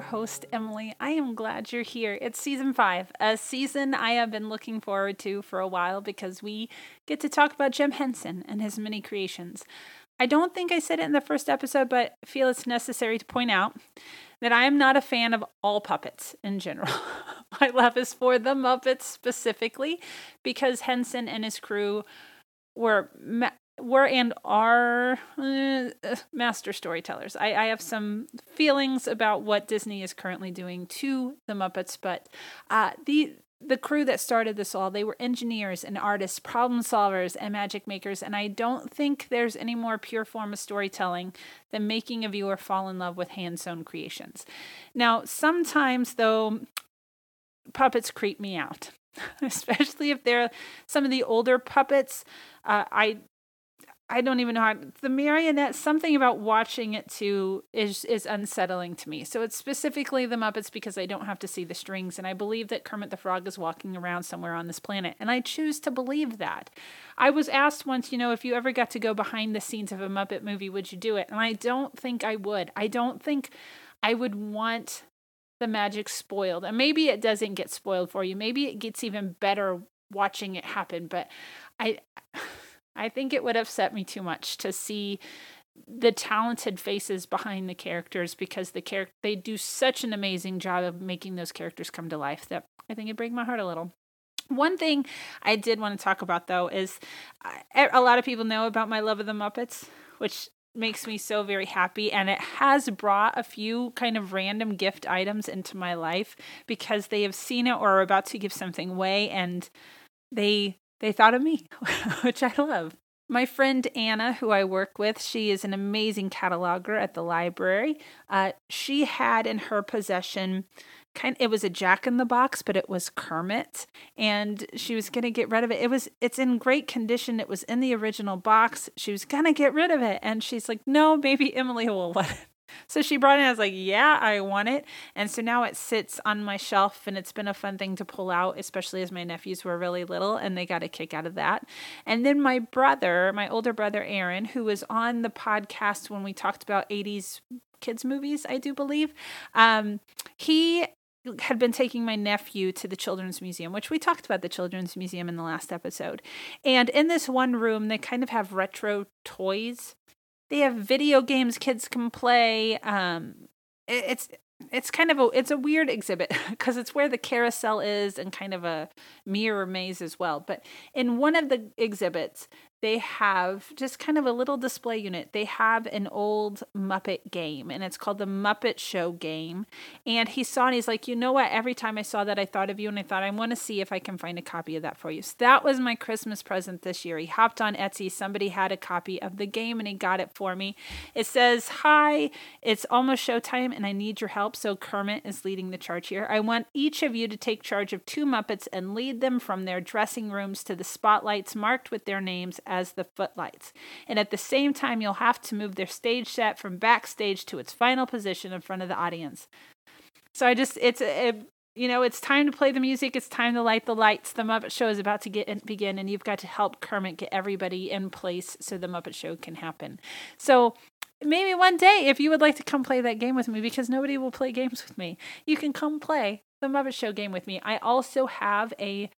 your host, Emily. I am glad you're here. It's season five, a season I have been looking forward to for a while because we get to talk about Jim Henson and his many creations. I don't think I said it in the first episode, but feel it's necessary to point out that I am not a fan of all puppets in general. My love is for the Muppets specifically because Henson and his crew were were and are uh, master storytellers. I, I have some feelings about what Disney is currently doing to the Muppets, but uh, the the crew that started this all, they were engineers and artists, problem solvers, and magic makers. And I don't think there's any more pure form of storytelling than making a viewer fall in love with hand sewn creations. Now, sometimes, though, puppets creep me out, especially if they're some of the older puppets. Uh, I I don't even know how the marionette. Something about watching it too is is unsettling to me. So it's specifically the Muppets because I don't have to see the strings, and I believe that Kermit the Frog is walking around somewhere on this planet, and I choose to believe that. I was asked once, you know, if you ever got to go behind the scenes of a Muppet movie, would you do it? And I don't think I would. I don't think I would want the magic spoiled, and maybe it doesn't get spoiled for you. Maybe it gets even better watching it happen, but I. I think it would upset me too much to see the talented faces behind the characters because the character they do such an amazing job of making those characters come to life that I think it break my heart a little. One thing I did want to talk about though is uh, a lot of people know about my love of the Muppets, which makes me so very happy and it has brought a few kind of random gift items into my life because they have seen it or are about to give something away and they they thought of me, which I love. My friend Anna, who I work with, she is an amazing cataloger at the library. Uh, she had in her possession kind it was a jack in the box but it was kermit and she was going to get rid of it it was it's in great condition it was in the original box she was going to get rid of it and she's like no maybe emily will let it so she brought it. I was like, yeah, I want it. And so now it sits on my shelf, and it's been a fun thing to pull out, especially as my nephews were really little and they got a kick out of that. And then my brother, my older brother Aaron, who was on the podcast when we talked about 80s kids movies, I do believe, um, he had been taking my nephew to the children's museum which we talked about the children's museum in the last episode and in this one room they kind of have retro toys they have video games kids can play. Um, it, it's it's kind of a it's a weird exhibit because it's where the carousel is and kind of a mirror maze as well. But in one of the exhibits, they have just kind of a little display unit. They have an old Muppet game, and it's called the Muppet Show game. And he saw and he's like, you know what? Every time I saw that, I thought of you, and I thought I want to see if I can find a copy of that for you. So that was my Christmas present this year. He hopped on Etsy. Somebody had a copy of the game, and he got it for me. It says, "Hi, it's almost showtime, and I need your help." So Kermit is leading the charge here. I want each of you to take charge of two Muppets and lead them from their dressing rooms to the spotlights marked with their names as the footlights. And at the same time, you'll have to move their stage set from backstage to its final position in front of the audience. So I just, it's, uh, it, you know, it's time to play the music. It's time to light the lights. The Muppet Show is about to get begin, and you've got to help Kermit get everybody in place so the Muppet Show can happen. So maybe one day, if you would like to come play that game with me, because nobody will play games with me, you can come play the Muppet Show game with me. I also have a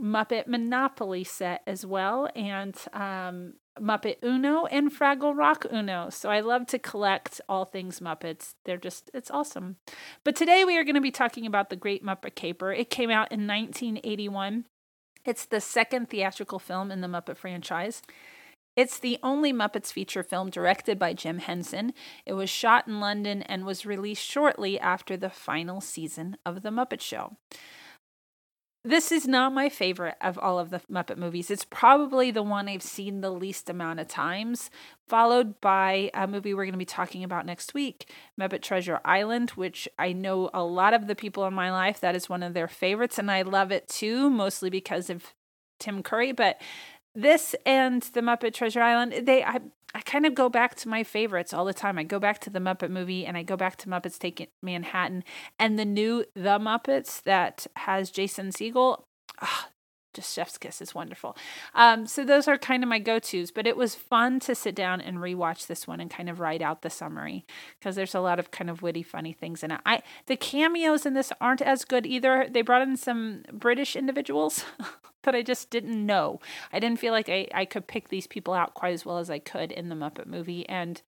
Muppet Monopoly set as well, and um, Muppet Uno and Fraggle Rock Uno. So I love to collect all things Muppets. They're just, it's awesome. But today we are going to be talking about The Great Muppet Caper. It came out in 1981. It's the second theatrical film in the Muppet franchise. It's the only Muppets feature film directed by Jim Henson. It was shot in London and was released shortly after the final season of The Muppet Show. This is not my favorite of all of the Muppet movies. It's probably the one I've seen the least amount of times, followed by a movie we're going to be talking about next week, Muppet Treasure Island, which I know a lot of the people in my life that is one of their favorites and I love it too, mostly because of Tim Curry, but this and the Muppet Treasure Island, they I I kind of go back to my favorites all the time. I go back to the Muppet movie and I go back to Muppets Take Manhattan and the new The Muppets that has Jason Segel. Oh, ah, just Chef's Kiss is wonderful. Um, so those are kind of my go tos, but it was fun to sit down and rewatch this one and kind of write out the summary because there's a lot of kind of witty, funny things in it. I the cameos in this aren't as good either. They brought in some British individuals that I just didn't know. I didn't feel like I, I could pick these people out quite as well as I could in the Muppet movie, and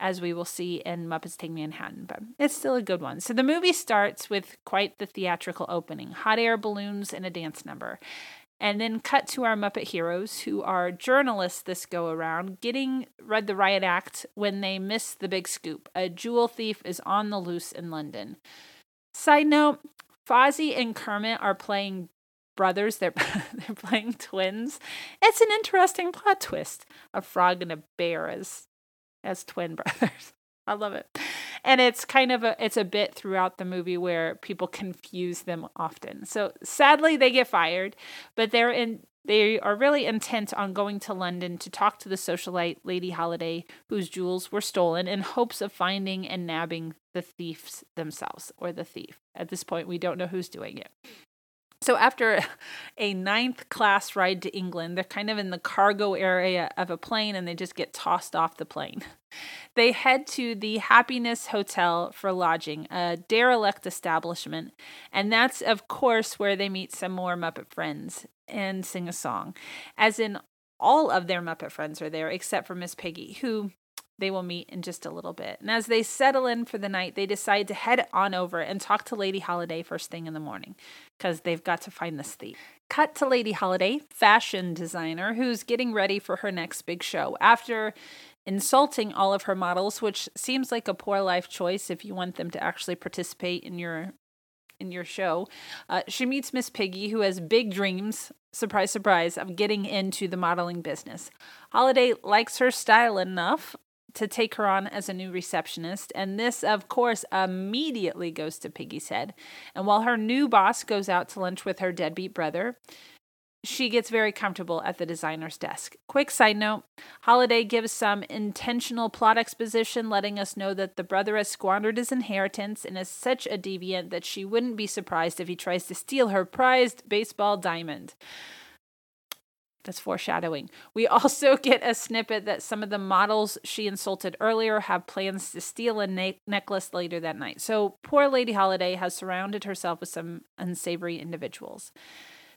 as we will see in Muppets Take Manhattan, but it's still a good one. So the movie starts with quite the theatrical opening hot air balloons and a dance number. And then cut to our Muppet heroes, who are journalists this go around, getting read the riot act when they miss the big scoop. A jewel thief is on the loose in London. Side note Fozzie and Kermit are playing brothers. They're they're playing twins. It's an interesting plot twist. A frog and a bear as as twin brothers. I love it. And it's kind of a it's a bit throughout the movie where people confuse them often. So sadly they get fired, but they're in they are really intent on going to London to talk to the socialite Lady Holiday, whose jewels were stolen, in hopes of finding and nabbing the thieves themselves, or the thief. At this point, we don't know who's doing it. So after a ninth class ride to England, they're kind of in the cargo area of a plane and they just get tossed off the plane. They head to the Happiness Hotel for lodging, a derelict establishment, and that's of course where they meet some more Muppet friends and sing a song. As in all of their Muppet friends are there except for Miss Piggy, who they will meet in just a little bit. And as they settle in for the night, they decide to head on over and talk to Lady Holiday first thing in the morning because they've got to find this thief. Cut to Lady Holiday, fashion designer, who's getting ready for her next big show. After insulting all of her models, which seems like a poor life choice if you want them to actually participate in your in your show. Uh, she meets Miss Piggy, who has big dreams, surprise, surprise, of getting into the modeling business. Holiday likes her style enough to take her on as a new receptionist, and this, of course, immediately goes to Piggy's head. And while her new boss goes out to lunch with her deadbeat brother, she gets very comfortable at the designer's desk. Quick side note Holiday gives some intentional plot exposition, letting us know that the brother has squandered his inheritance and is such a deviant that she wouldn't be surprised if he tries to steal her prized baseball diamond. That's foreshadowing. We also get a snippet that some of the models she insulted earlier have plans to steal a na- necklace later that night. So poor Lady Holiday has surrounded herself with some unsavory individuals.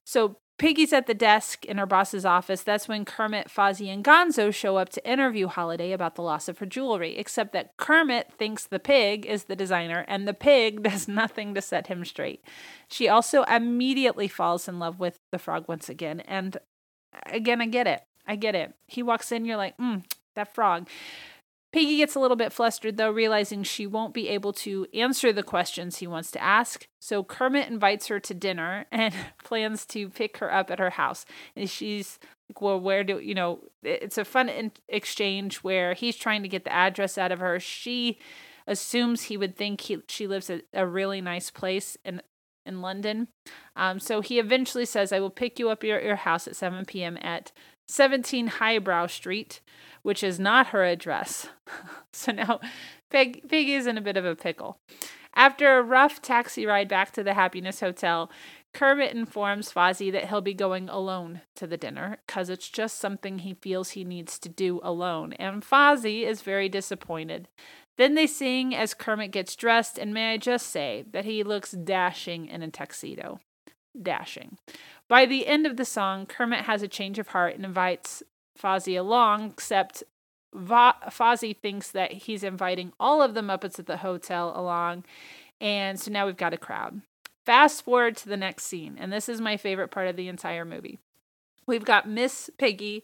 So Piggy's at the desk in her boss's office. That's when Kermit, Fozzie, and Gonzo show up to interview Holiday about the loss of her jewelry, except that Kermit thinks the pig is the designer, and the pig does nothing to set him straight. She also immediately falls in love with the frog once again, and again, I get it. I get it. He walks in, you're like, mm, that frog. Piggy gets a little bit flustered though, realizing she won't be able to answer the questions he wants to ask. So Kermit invites her to dinner and plans to pick her up at her house. And she's like, well, where do you know? It's a fun in- exchange where he's trying to get the address out of her. She assumes he would think he, she lives at a really nice place in in London. Um, so he eventually says, I will pick you up at your, your house at 7 p.m. at 17 Highbrow Street, which is not her address. so now Peg, is in a bit of a pickle. After a rough taxi ride back to the Happiness Hotel, Kermit informs Fozzie that he'll be going alone to the dinner because it's just something he feels he needs to do alone. And Fozzie is very disappointed. Then they sing as Kermit gets dressed, and may I just say that he looks dashing in a tuxedo. Dashing. By the end of the song, Kermit has a change of heart and invites Fozzie along, except Va- Fozzie thinks that he's inviting all of the Muppets at the hotel along, and so now we've got a crowd. Fast forward to the next scene, and this is my favorite part of the entire movie. We've got Miss Piggy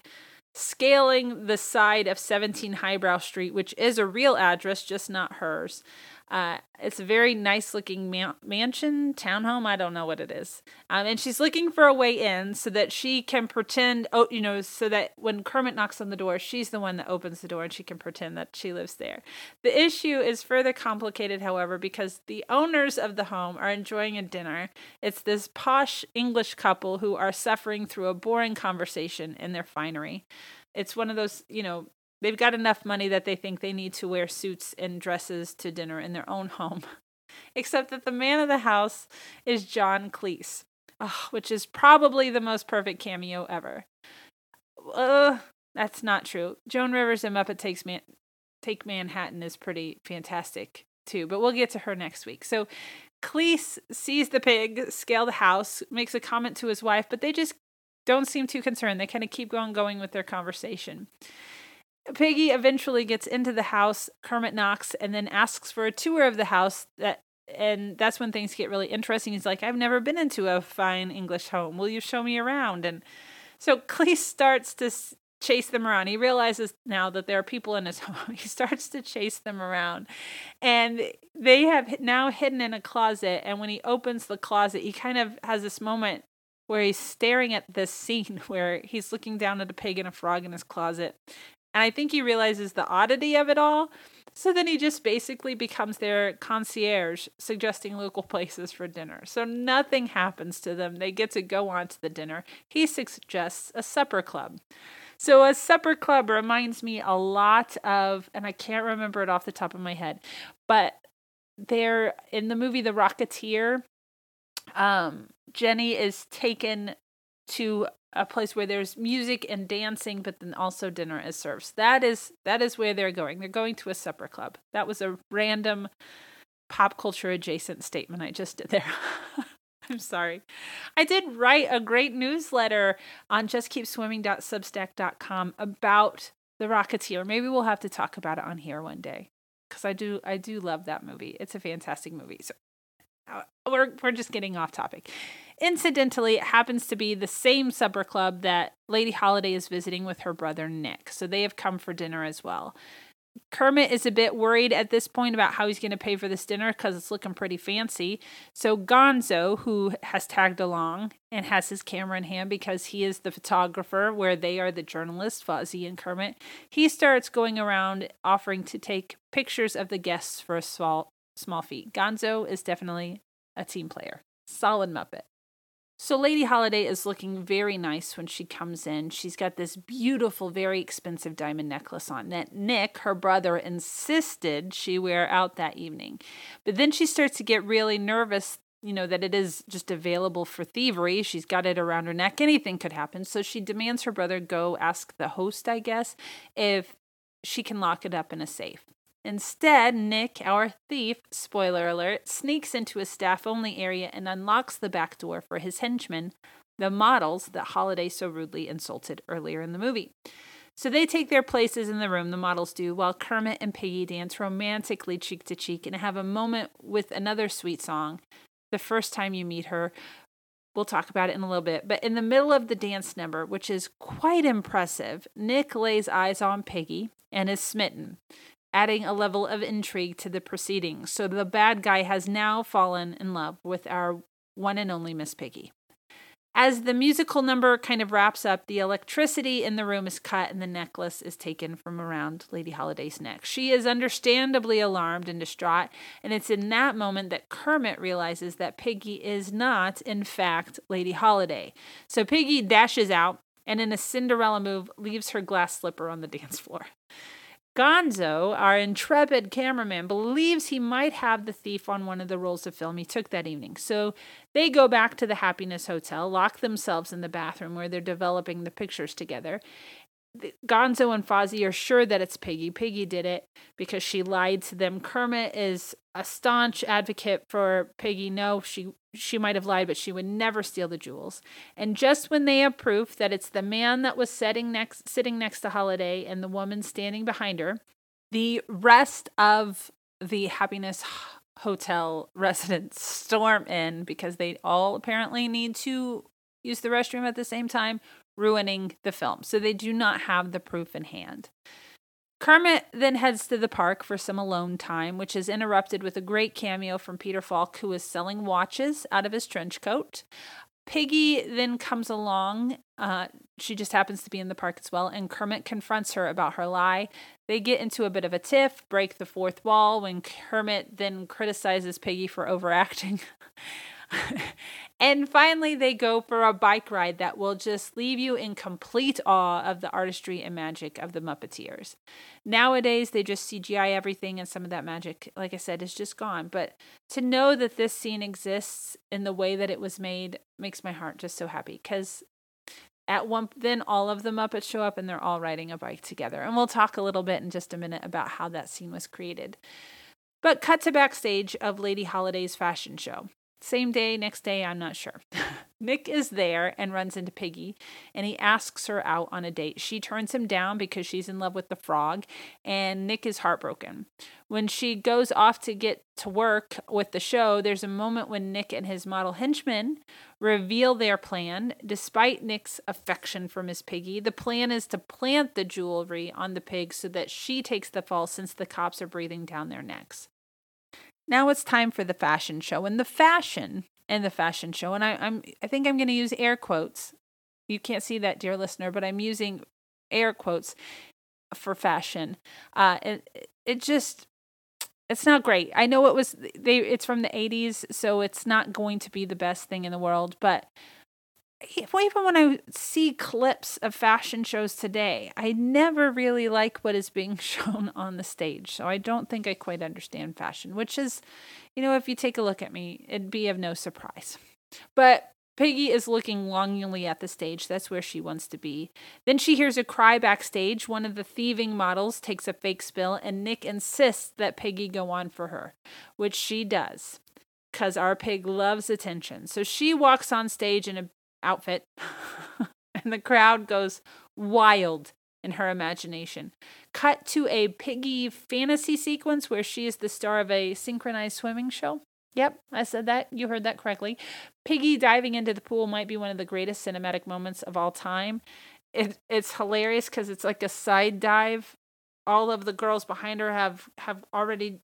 scaling the side of 17 Highbrow Street, which is a real address, just not hers. Uh, it's a very nice looking man- mansion, townhome. I don't know what it is. Um, and she's looking for a way in so that she can pretend, oh, you know, so that when Kermit knocks on the door, she's the one that opens the door and she can pretend that she lives there. The issue is further complicated, however, because the owners of the home are enjoying a dinner. It's this posh English couple who are suffering through a boring conversation in their finery. It's one of those, you know, They've got enough money that they think they need to wear suits and dresses to dinner in their own home. Except that the man of the house is John Cleese. oh, which is probably the most perfect cameo ever. Uh, that's not true. Joan Rivers and Muppet Takes Man- Take Manhattan is pretty fantastic too, but we'll get to her next week. So Cleese sees the pig scale the house, makes a comment to his wife, but they just don't seem too concerned. They kind of keep going going with their conversation. Piggy eventually gets into the house. Kermit knocks and then asks for a tour of the house that and that's when things get really interesting. He's like, I've never been into a fine English home. Will you show me around? And so Cleese starts to chase them around. He realizes now that there are people in his home. He starts to chase them around. And they have now hidden in a closet. And when he opens the closet, he kind of has this moment where he's staring at this scene where he's looking down at a pig and a frog in his closet. And I think he realizes the oddity of it all. So then he just basically becomes their concierge, suggesting local places for dinner. So nothing happens to them. They get to go on to the dinner. He suggests a supper club. So a supper club reminds me a lot of, and I can't remember it off the top of my head, but they're in the movie The Rocketeer. Um, Jenny is taken to a place where there's music and dancing, but then also dinner is served. That is that is where they're going. They're going to a supper club. That was a random pop culture adjacent statement I just did there. I'm sorry. I did write a great newsletter on justkeepswimming.substack.com about the Rocketeer. Maybe we'll have to talk about it on here one day because I do I do love that movie. It's a fantastic movie. So Uh, we're we're just getting off topic. Incidentally, it happens to be the same supper club that Lady Holiday is visiting with her brother Nick. So they have come for dinner as well. Kermit is a bit worried at this point about how he's going to pay for this dinner because it's looking pretty fancy. So Gonzo, who has tagged along and has his camera in hand because he is the photographer, where they are the journalists, Fozzie and Kermit, he starts going around offering to take pictures of the guests for a small small fee. Gonzo is definitely a team player. Solid Muppet. So Lady Holiday is looking very nice when she comes in. She's got this beautiful, very expensive diamond necklace on that Nick, her brother, insisted she wear out that evening. But then she starts to get really nervous, you know, that it is just available for thievery. She's got it around her neck. Anything could happen. So she demands her brother go ask the host, I guess, if she can lock it up in a safe. Instead, Nick, our thief, spoiler alert, sneaks into a staff only area and unlocks the back door for his henchmen, the models that Holiday so rudely insulted earlier in the movie. So they take their places in the room, the models do, while Kermit and Piggy dance romantically cheek to cheek and have a moment with another sweet song. The first time you meet her, we'll talk about it in a little bit. But in the middle of the dance number, which is quite impressive, Nick lays eyes on Piggy and is smitten adding a level of intrigue to the proceedings. So the bad guy has now fallen in love with our one and only Miss Piggy. As the musical number kind of wraps up, the electricity in the room is cut and the necklace is taken from around Lady Holiday's neck. She is understandably alarmed and distraught, and it's in that moment that Kermit realizes that Piggy is not, in fact, Lady Holiday. So Piggy dashes out and, in a Cinderella move, leaves her glass slipper on the dance floor. Gonzo, our intrepid cameraman, believes he might have the thief on one of the rolls of film he took that evening. So they go back to the Happiness Hotel, lock themselves in the bathroom where they're developing the pictures together. Gonzo and Fozzie are sure that it's Piggy. Piggy did it because she lied to them. Kermit is a staunch advocate for Piggy. No, she she might have lied, but she would never steal the jewels. And just when they have proof that it's the man that was sitting next sitting next to Holiday and the woman standing behind her, the rest of the Happiness Hotel residents storm in because they all apparently need to use the restroom at the same time, ruining the film. So they do not have the proof in hand. Kermit then heads to the park for some alone time, which is interrupted with a great cameo from Peter Falk, who is selling watches out of his trench coat. Piggy then comes along. Uh, she just happens to be in the park as well, and Kermit confronts her about her lie. They get into a bit of a tiff, break the fourth wall when Kermit then criticizes Piggy for overacting. And finally, they go for a bike ride that will just leave you in complete awe of the artistry and magic of the Muppeteers. Nowadays, they just CGI everything, and some of that magic, like I said, is just gone. But to know that this scene exists in the way that it was made makes my heart just so happy because at one then all of the muppets show up and they're all riding a bike together and we'll talk a little bit in just a minute about how that scene was created but cut to backstage of lady holiday's fashion show same day, next day, I'm not sure. Nick is there and runs into Piggy, and he asks her out on a date. She turns him down because she's in love with the frog, and Nick is heartbroken. When she goes off to get to work with the show, there's a moment when Nick and his model henchman reveal their plan. Despite Nick's affection for Miss Piggy, the plan is to plant the jewelry on the pig so that she takes the fall since the cops are breathing down their necks. Now it's time for the fashion show. And the fashion and the fashion show, and I, I'm I think I'm gonna use air quotes. You can't see that, dear listener, but I'm using air quotes for fashion. Uh it it just it's not great. I know it was they it's from the 80s, so it's not going to be the best thing in the world, but even when I see clips of fashion shows today, I never really like what is being shown on the stage. So I don't think I quite understand fashion, which is, you know, if you take a look at me, it'd be of no surprise. But Piggy is looking longingly at the stage. That's where she wants to be. Then she hears a cry backstage. One of the thieving models takes a fake spill, and Nick insists that Piggy go on for her, which she does because our pig loves attention. So she walks on stage in a outfit. and the crowd goes wild in her imagination. Cut to a piggy fantasy sequence where she is the star of a synchronized swimming show. Yep, I said that. You heard that correctly. Piggy diving into the pool might be one of the greatest cinematic moments of all time. It, it's hilarious because it's like a side dive. All of the girls behind her have have already,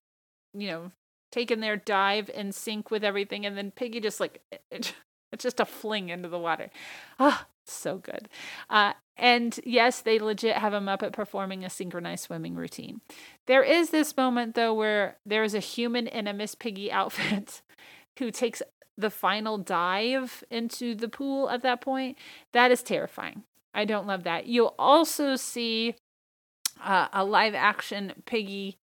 you know, taken their dive in sync with everything, and then Piggy just like it's just a fling into the water. Ah, oh, so good. Uh, and yes, they legit have a Muppet performing a synchronized swimming routine. There is this moment, though, where there is a human in a Miss Piggy outfit who takes the final dive into the pool at that point. That is terrifying. I don't love that. You'll also see uh, a live action Piggy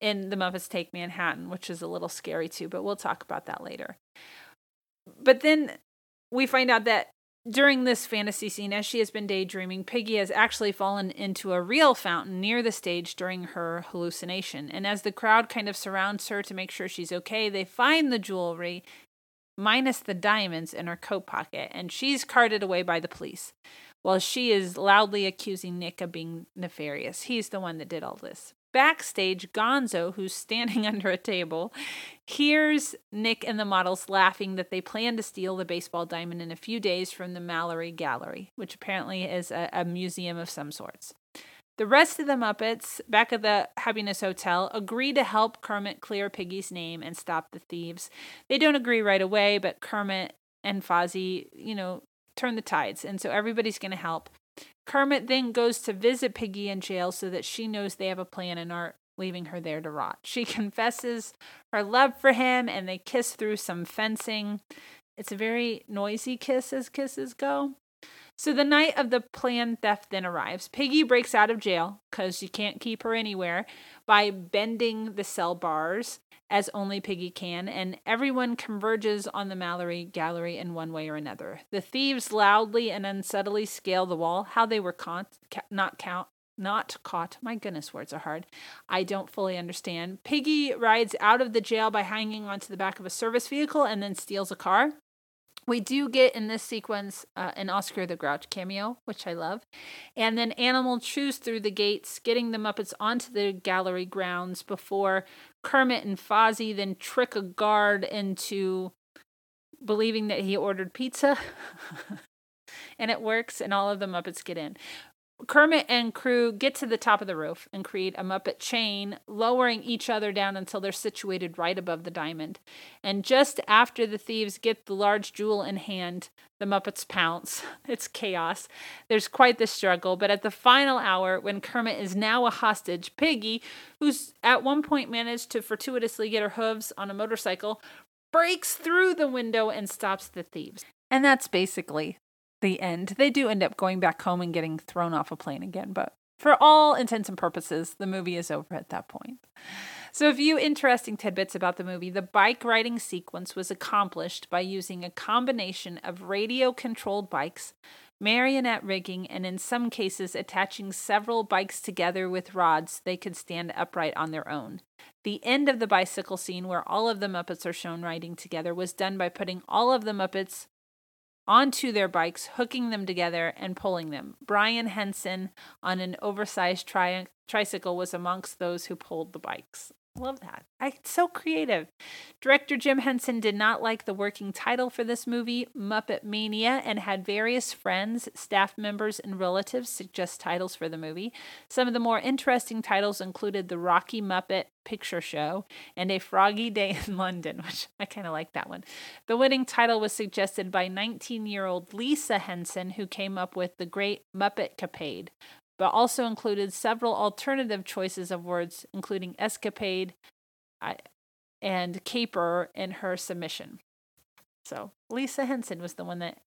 in The Muppets Take Manhattan, which is a little scary too, but we'll talk about that later. But then we find out that during this fantasy scene, as she has been daydreaming, Piggy has actually fallen into a real fountain near the stage during her hallucination. And as the crowd kind of surrounds her to make sure she's okay, they find the jewelry, minus the diamonds, in her coat pocket, and she's carted away by the police. While she is loudly accusing Nick of being nefarious. He's the one that did all this. Backstage, Gonzo, who's standing under a table, hears Nick and the models laughing that they plan to steal the baseball diamond in a few days from the Mallory Gallery, which apparently is a, a museum of some sorts. The rest of the Muppets, back at the Happiness Hotel, agree to help Kermit clear Piggy's name and stop the thieves. They don't agree right away, but Kermit and Fozzie, you know, turn the tides, and so everybody's going to help. Kermit then goes to visit Piggy in jail so that she knows they have a plan and aren't leaving her there to rot. She confesses her love for him and they kiss through some fencing. It's a very noisy kiss as kisses go. So the night of the planned theft then arrives. Piggy breaks out of jail because you can't keep her anywhere by bending the cell bars as only Piggy can, and everyone converges on the Mallory gallery in one way or another. The thieves loudly and unsubtly scale the wall. How they were caught, ca- not count, not caught. My goodness, words are hard. I don't fully understand. Piggy rides out of the jail by hanging onto the back of a service vehicle and then steals a car. We do get in this sequence uh, an Oscar the Grouch cameo, which I love. And then Animal chews through the gates, getting the Muppets onto the gallery grounds before Kermit and Fozzie then trick a guard into believing that he ordered pizza. and it works, and all of the Muppets get in. Kermit and crew get to the top of the roof and create a Muppet chain, lowering each other down until they're situated right above the diamond. And just after the thieves get the large jewel in hand, the Muppets pounce. It's chaos. There's quite the struggle, but at the final hour, when Kermit is now a hostage, Piggy, who's at one point managed to fortuitously get her hooves on a motorcycle, breaks through the window and stops the thieves. And that's basically the end. They do end up going back home and getting thrown off a plane again, but for all intents and purposes, the movie is over at that point. So, a few interesting tidbits about the movie. The bike riding sequence was accomplished by using a combination of radio controlled bikes, marionette rigging, and in some cases, attaching several bikes together with rods so they could stand upright on their own. The end of the bicycle scene, where all of the Muppets are shown riding together, was done by putting all of the Muppets onto their bikes, hooking them together and pulling them. Brian Henson on an oversized tri- tricycle was amongst those who pulled the bikes. Love that. I it's so creative. Director Jim Henson did not like the working title for this movie, Muppet Mania, and had various friends, staff members, and relatives suggest titles for the movie. Some of the more interesting titles included The Rocky Muppet Picture Show and A Froggy Day in London, which I kind of like that one. The winning title was suggested by 19 year old Lisa Henson, who came up with The Great Muppet Capade, but also included several alternative choices of words, including escapade and caper in her submission. So Lisa Henson was the one that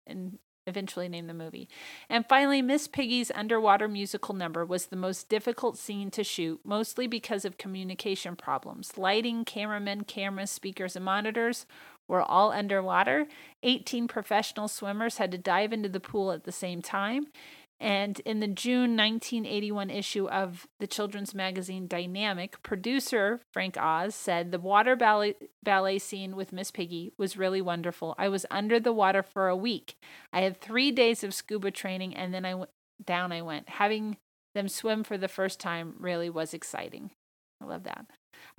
eventually named the movie. And finally, Miss Piggy's underwater musical number was the most difficult scene to shoot, mostly because of communication problems. Lighting, cameramen, cameras, speakers, and monitors were all underwater. 18 professional swimmers had to dive into the pool at the same time. And in the June 1981 issue of the children's magazine Dynamite, producer Frank Oz said the water ballet, ballet scene with Miss Piggy was really wonderful. I was under the water for a week. I had three days of scuba training, and then I went down. I went. Having them swim for the first time really was exciting. I love that.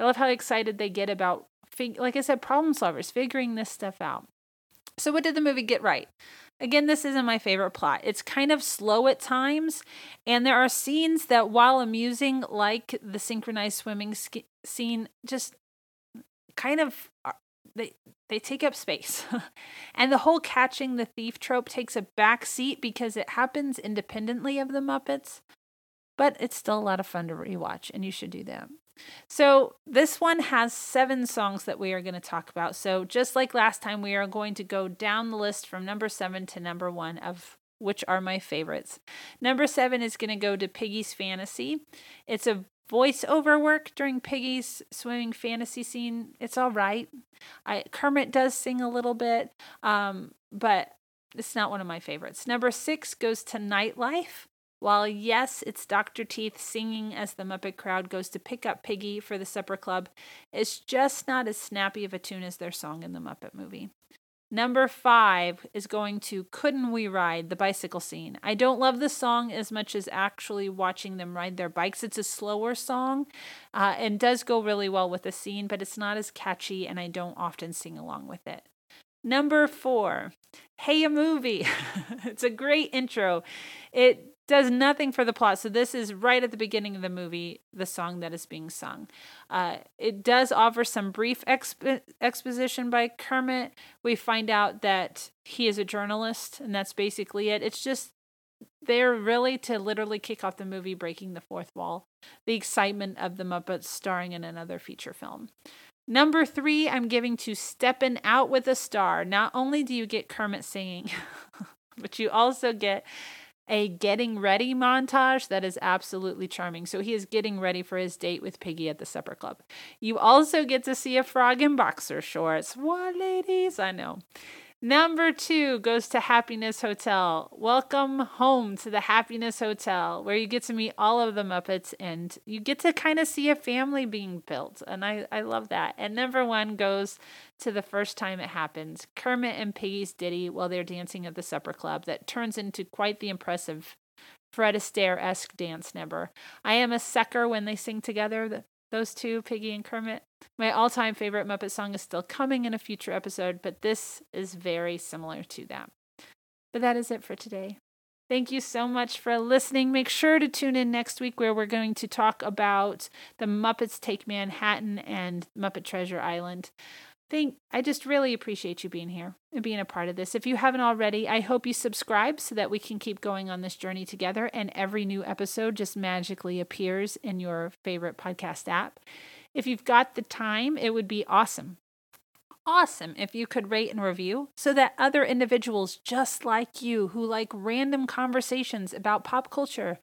I love how excited they get about, fig- like I said, problem solvers, figuring this stuff out. So, what did the movie get right? Again, this isn't my favorite plot. It's kind of slow at times, and there are scenes that, while amusing, like the synchronized swimming sk- scene, just kind of uh, they they take up space. and the whole catching the thief trope takes a back seat because it happens independently of the Muppets. But it's still a lot of fun to rewatch, and you should do that. So, this one has seven songs that we are going to talk about. So, just like last time, we are going to go down the list from number seven to number one of which are my favorites. Number seven is going to go to Piggy's Fantasy. It's a voiceover work during Piggy's swimming fantasy scene. It's all right. I, Kermit does sing a little bit, um, but it's not one of my favorites. Number six goes to Nightlife. While yes, it's Dr. Teeth singing as the Muppet crowd goes to pick up Piggy for the supper club, it's just not as snappy of a tune as their song in the Muppet movie. Number five is going to Couldn't We Ride, the bicycle scene. I don't love the song as much as actually watching them ride their bikes. It's a slower song uh, and does go really well with the scene, but it's not as catchy, and I don't often sing along with it. Number four, Hey a Movie. it's a great intro. It does nothing for the plot. So this is right at the beginning of the movie, the song that is being sung. Uh, it does offer some brief exp- exposition by Kermit. We find out that he is a journalist, and that's basically it. It's just there really to literally kick off the movie, breaking the fourth wall, the excitement of the Muppets starring in another feature film. Number three, I'm giving to Steppin' Out with a Star. Not only do you get Kermit singing, but you also get a getting ready montage that is absolutely charming. So he is getting ready for his date with Piggy at the supper club. You also get to see a frog in boxer shorts. What, ladies? I know. Number two goes to Happiness Hotel. Welcome home to the Happiness Hotel, where you get to meet all of the Muppets and you get to kind of see a family being built. And I, I love that. And number one goes to the first time it happens Kermit and Piggy's ditty while they're dancing at the supper club that turns into quite the impressive Fred Astaire esque dance number. I am a sucker when they sing together. Those two, Piggy and Kermit. My all time favorite Muppet song is still coming in a future episode, but this is very similar to that. But that is it for today. Thank you so much for listening. Make sure to tune in next week where we're going to talk about the Muppets Take Manhattan and Muppet Treasure Island think I just really appreciate you being here and being a part of this. If you haven't already, I hope you subscribe so that we can keep going on this journey together and every new episode just magically appears in your favorite podcast app. If you've got the time, it would be awesome. awesome if you could rate and review so that other individuals just like you who like random conversations about pop culture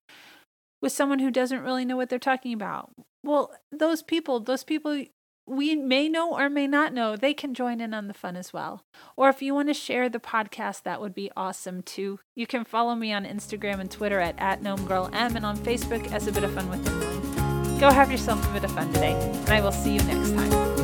with someone who doesn't really know what they're talking about. Well, those people, those people we may know or may not know, they can join in on the fun as well. Or if you want to share the podcast, that would be awesome too. You can follow me on Instagram and Twitter at, at GnomeGirlM and on Facebook as A Bit of Fun with Emily. Go have yourself a bit of fun today, and I will see you next time.